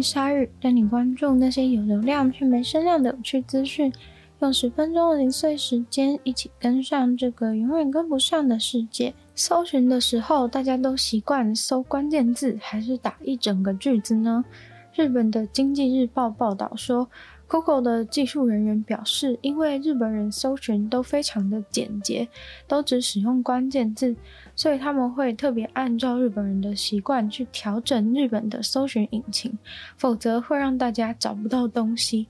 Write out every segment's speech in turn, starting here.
欢迎光临鲨语，带你关注那些有流量却没声量的有趣资讯。用十分钟的零碎时间，一起跟上这个永远跟不上的世界。搜寻的时候，大家都习惯搜关键字，还是打一整个句子呢？日本的经济日报报道说，Google 的技术人员表示，因为日本人搜寻都非常的简洁，都只使用关键字，所以他们会特别按照日本人的习惯去调整日本的搜寻引擎，否则会让大家找不到东西。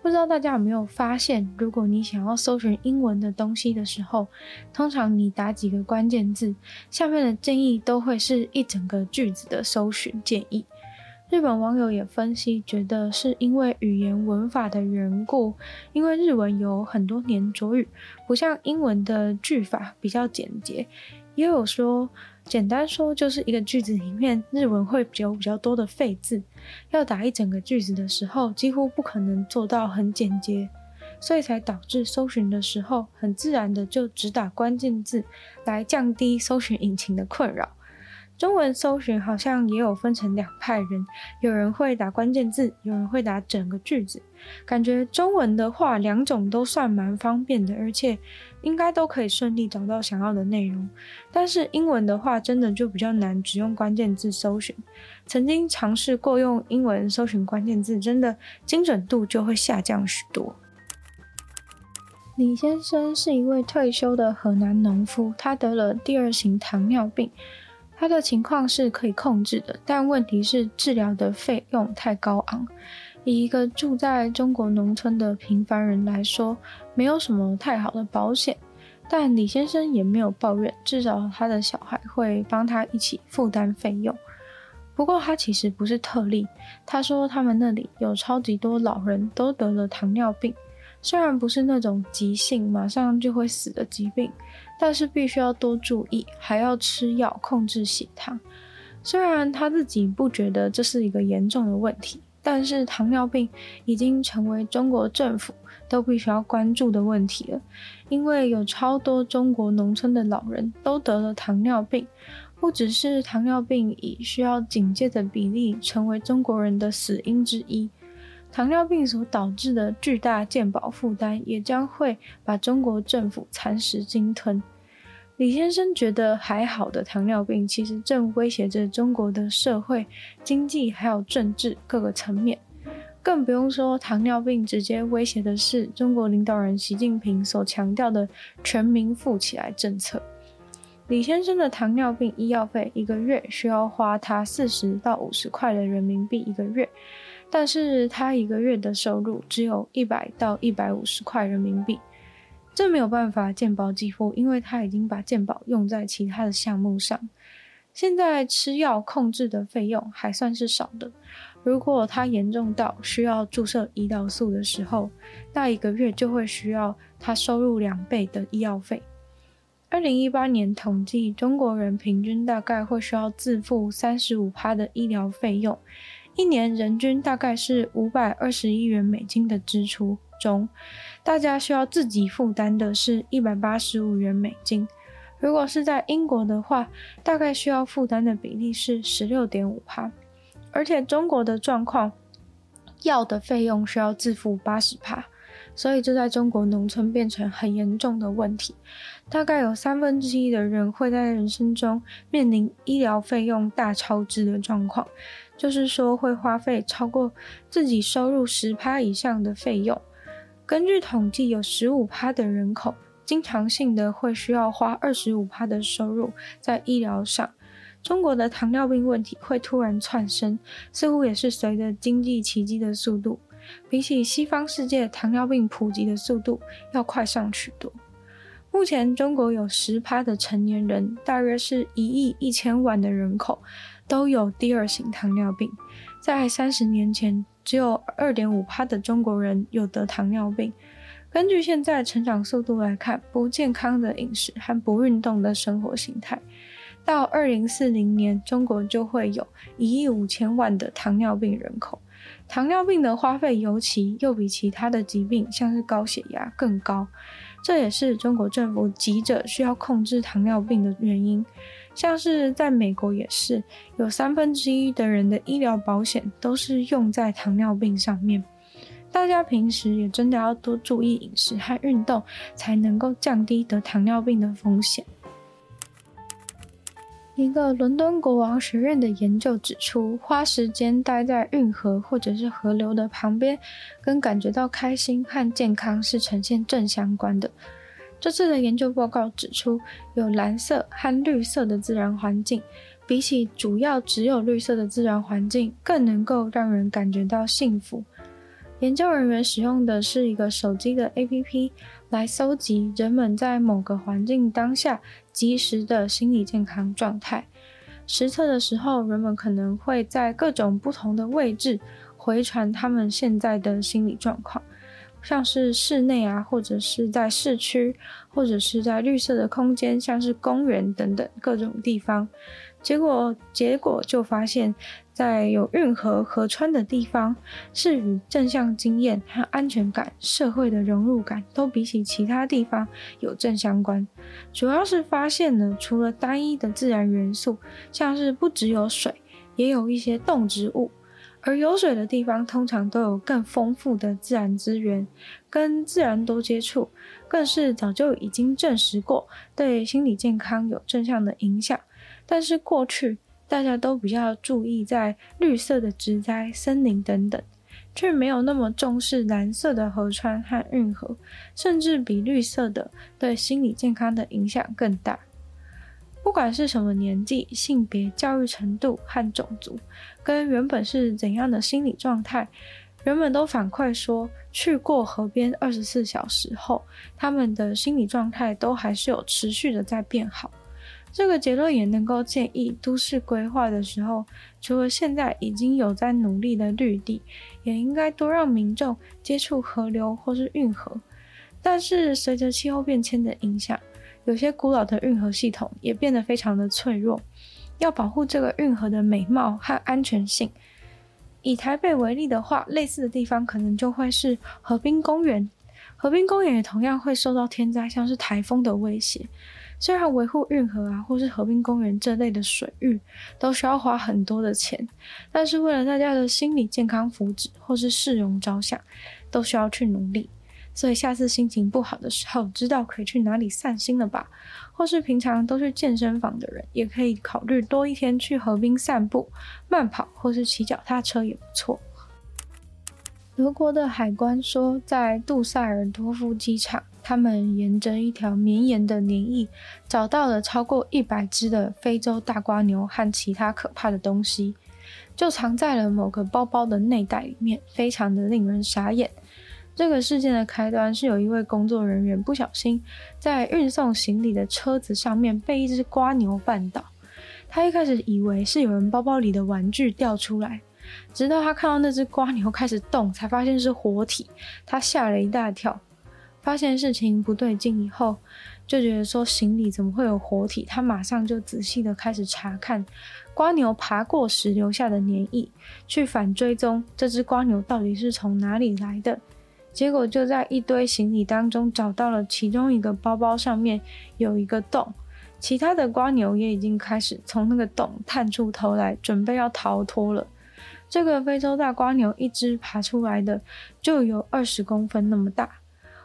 不知道大家有没有发现，如果你想要搜寻英文的东西的时候，通常你打几个关键字，下面的建议都会是一整个句子的搜寻建议。日本网友也分析，觉得是因为语言文法的缘故，因为日文有很多黏着语，不像英文的句法比较简洁。也有说，简单说就是一个句子里面日文会有比较多的废字，要打一整个句子的时候，几乎不可能做到很简洁，所以才导致搜寻的时候很自然的就只打关键字，来降低搜寻引擎的困扰。中文搜寻好像也有分成两派人，有人会打关键字，有人会打整个句子。感觉中文的话，两种都算蛮方便的，而且应该都可以顺利找到想要的内容。但是英文的话，真的就比较难，只用关键字搜寻。曾经尝试过用英文搜寻关键字，真的精准度就会下降许多。李先生是一位退休的河南农夫，他得了第二型糖尿病。他的情况是可以控制的，但问题是治疗的费用太高昂。以一个住在中国农村的平凡人来说，没有什么太好的保险。但李先生也没有抱怨，至少他的小孩会帮他一起负担费用。不过他其实不是特例，他说他们那里有超级多老人都得了糖尿病。虽然不是那种急性马上就会死的疾病，但是必须要多注意，还要吃药控制血糖。虽然他自己不觉得这是一个严重的问题，但是糖尿病已经成为中国政府都必须要关注的问题了。因为有超多中国农村的老人都得了糖尿病，不只是糖尿病以需要警戒的比例成为中国人的死因之一。糖尿病所导致的巨大健保负担，也将会把中国政府蚕食鲸吞。李先生觉得还好的糖尿病，其实正威胁着中国的社会、经济还有政治各个层面。更不用说糖尿病直接威胁的是中国领导人习近平所强调的全民富起来政策。李先生的糖尿病医药费一个月需要花他四十到五十块的人民币一个月。但是他一个月的收入只有一百到一百五十块人民币，这没有办法健保给付，因为他已经把健保用在其他的项目上。现在吃药控制的费用还算是少的，如果他严重到需要注射胰岛素的时候，那一个月就会需要他收入两倍的医药费。二零一八年统计，中国人平均大概会需要自付三十五趴的医疗费用。一年人均大概是五百二十亿元美金的支出中，大家需要自己负担的是一百八十五元美金。如果是在英国的话，大概需要负担的比例是十六点五帕。而且中国的状况，药的费用需要自付八十帕，所以这在中国农村变成很严重的问题。大概有三分之一的人会在人生中面临医疗费用大超支的状况。就是说，会花费超过自己收入十趴以上的费用。根据统计，有十五趴的人口经常性的会需要花二十五趴的收入在医疗上。中国的糖尿病问题会突然窜升，似乎也是随着经济奇迹的速度，比起西方世界糖尿病普及的速度要快上许多。目前中国有十趴的成年人，大约是一亿一千万的人口，都有第二型糖尿病。在三十年前，只有二点五趴的中国人有得糖尿病。根据现在成长速度来看，不健康的饮食和不运动的生活形态，到二零四零年，中国就会有一亿五千万的糖尿病人口。糖尿病的花费尤其又比其他的疾病，像是高血压更高。这也是中国政府急着需要控制糖尿病的原因。像是在美国也是，有三分之一的人的医疗保险都是用在糖尿病上面。大家平时也真的要多注意饮食和运动，才能够降低得糖尿病的风险。一个伦敦国王学院的研究指出，花时间待在运河或者是河流的旁边，跟感觉到开心和健康是呈现正相关的。这次的研究报告指出，有蓝色和绿色的自然环境，比起主要只有绿色的自然环境，更能够让人感觉到幸福。研究人员使用的是一个手机的 APP 来搜集人们在某个环境当下即时的心理健康状态。实测的时候，人们可能会在各种不同的位置回传他们现在的心理状况，像是室内啊，或者是在市区，或者是在绿色的空间，像是公园等等各种地方。结果，结果就发现，在有运河、河川的地方，是与正向经验和安全感、社会的融入感都比起其他地方有正相关。主要是发现呢，除了单一的自然元素，像是不只有水，也有一些动植物，而有水的地方通常都有更丰富的自然资源，跟自然多接触，更是早就已经证实过对心理健康有正向的影响。但是过去大家都比较注意在绿色的植栽、森林等等，却没有那么重视蓝色的河川和运河，甚至比绿色的对心理健康的影响更大。不管是什么年纪、性别、教育程度和种族，跟原本是怎样的心理状态，人们都反馈说，去过河边二十四小时后，他们的心理状态都还是有持续的在变好。这个结论也能够建议都市规划的时候，除了现在已经有在努力的绿地，也应该多让民众接触河流或是运河。但是随着气候变迁的影响，有些古老的运河系统也变得非常的脆弱。要保护这个运河的美貌和安全性，以台北为例的话，类似的地方可能就会是河滨公园。河滨公园也同样会受到天灾，像是台风的威胁。虽然维护运河啊，或是河滨公园这类的水域都需要花很多的钱，但是为了大家的心理健康福祉或是市容着想，都需要去努力。所以下次心情不好的时候，知道可以去哪里散心了吧？或是平常都去健身房的人，也可以考虑多一天去河滨散步、慢跑或是骑脚踏车也不错。德国的海关说，在杜塞尔多夫机场。他们沿着一条绵延的黏液，找到了超过一百只的非洲大瓜牛和其他可怕的东西，就藏在了某个包包的内袋里面，非常的令人傻眼。这个事件的开端是有一位工作人员不小心在运送行李的车子上面被一只瓜牛绊倒，他一开始以为是有人包包里的玩具掉出来，直到他看到那只瓜牛开始动，才发现是活体，他吓了一大跳。发现事情不对劲以后，就觉得说行李怎么会有活体？他马上就仔细的开始查看瓜牛爬过时留下的粘液，去反追踪这只瓜牛到底是从哪里来的。结果就在一堆行李当中找到了其中一个包包，上面有一个洞，其他的瓜牛也已经开始从那个洞探出头来，准备要逃脱了。这个非洲大瓜牛一只爬出来的就有二十公分那么大。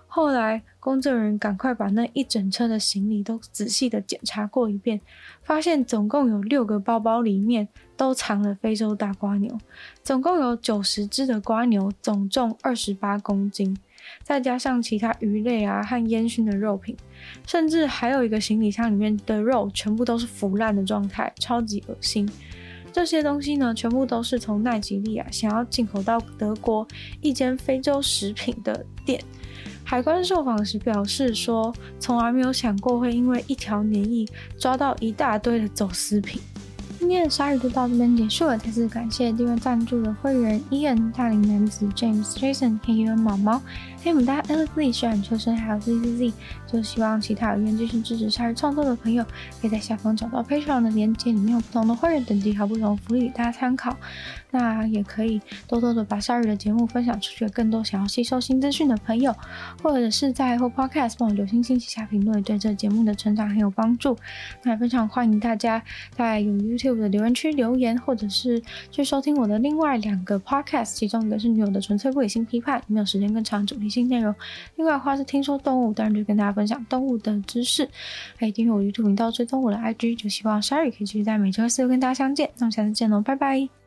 后来，工作人员赶快把那一整车的行李都仔细的检查过一遍，发现总共有六个包包里面都藏了非洲大瓜牛，总共有九十只的瓜牛，总重二十八公斤，再加上其他鱼类啊和烟熏的肉品，甚至还有一个行李箱里面的肉全部都是腐烂的状态，超级恶心。这些东西呢，全部都是从奈及利亚想要进口到德国一间非洲食品的店。海关受访时表示说，从来没有想过会因为一条黏液抓到一大堆的走私品。今天的鲨鱼就到这边结束了，再次感谢订阅赞助的会员：Ian、大龄男子、James、Jason、黑人毛毛、黑牡丹、Alex Lee、虽然秋生，还有 Z Z Z。就希望其他有愿继续支持鲨鱼创作的朋友，可以在下方找到 Patreon 的链接，里面有不同的会员等级和不同的福利，大家参考。那也可以多多的把鲨鱼的节目分享出去，更多想要吸收新资讯的朋友，或者是在 Apple Podcast 帮我留星星、写下评论，对这节目的成长很有帮助。那也非常欢迎大家在有 YouTube 的留言区留言，或者是去收听我的另外两个 Podcast，其中一个是女友的纯粹不理性批判，没有时间更长主新内容；另外的话是听说动物，当然就跟大家分享动物的知识。还有订阅我 YouTube 频道，追踪我的 IG，就希望 Sherry 可以继续在每周四跟大家相见。那我们下次见喽，拜拜。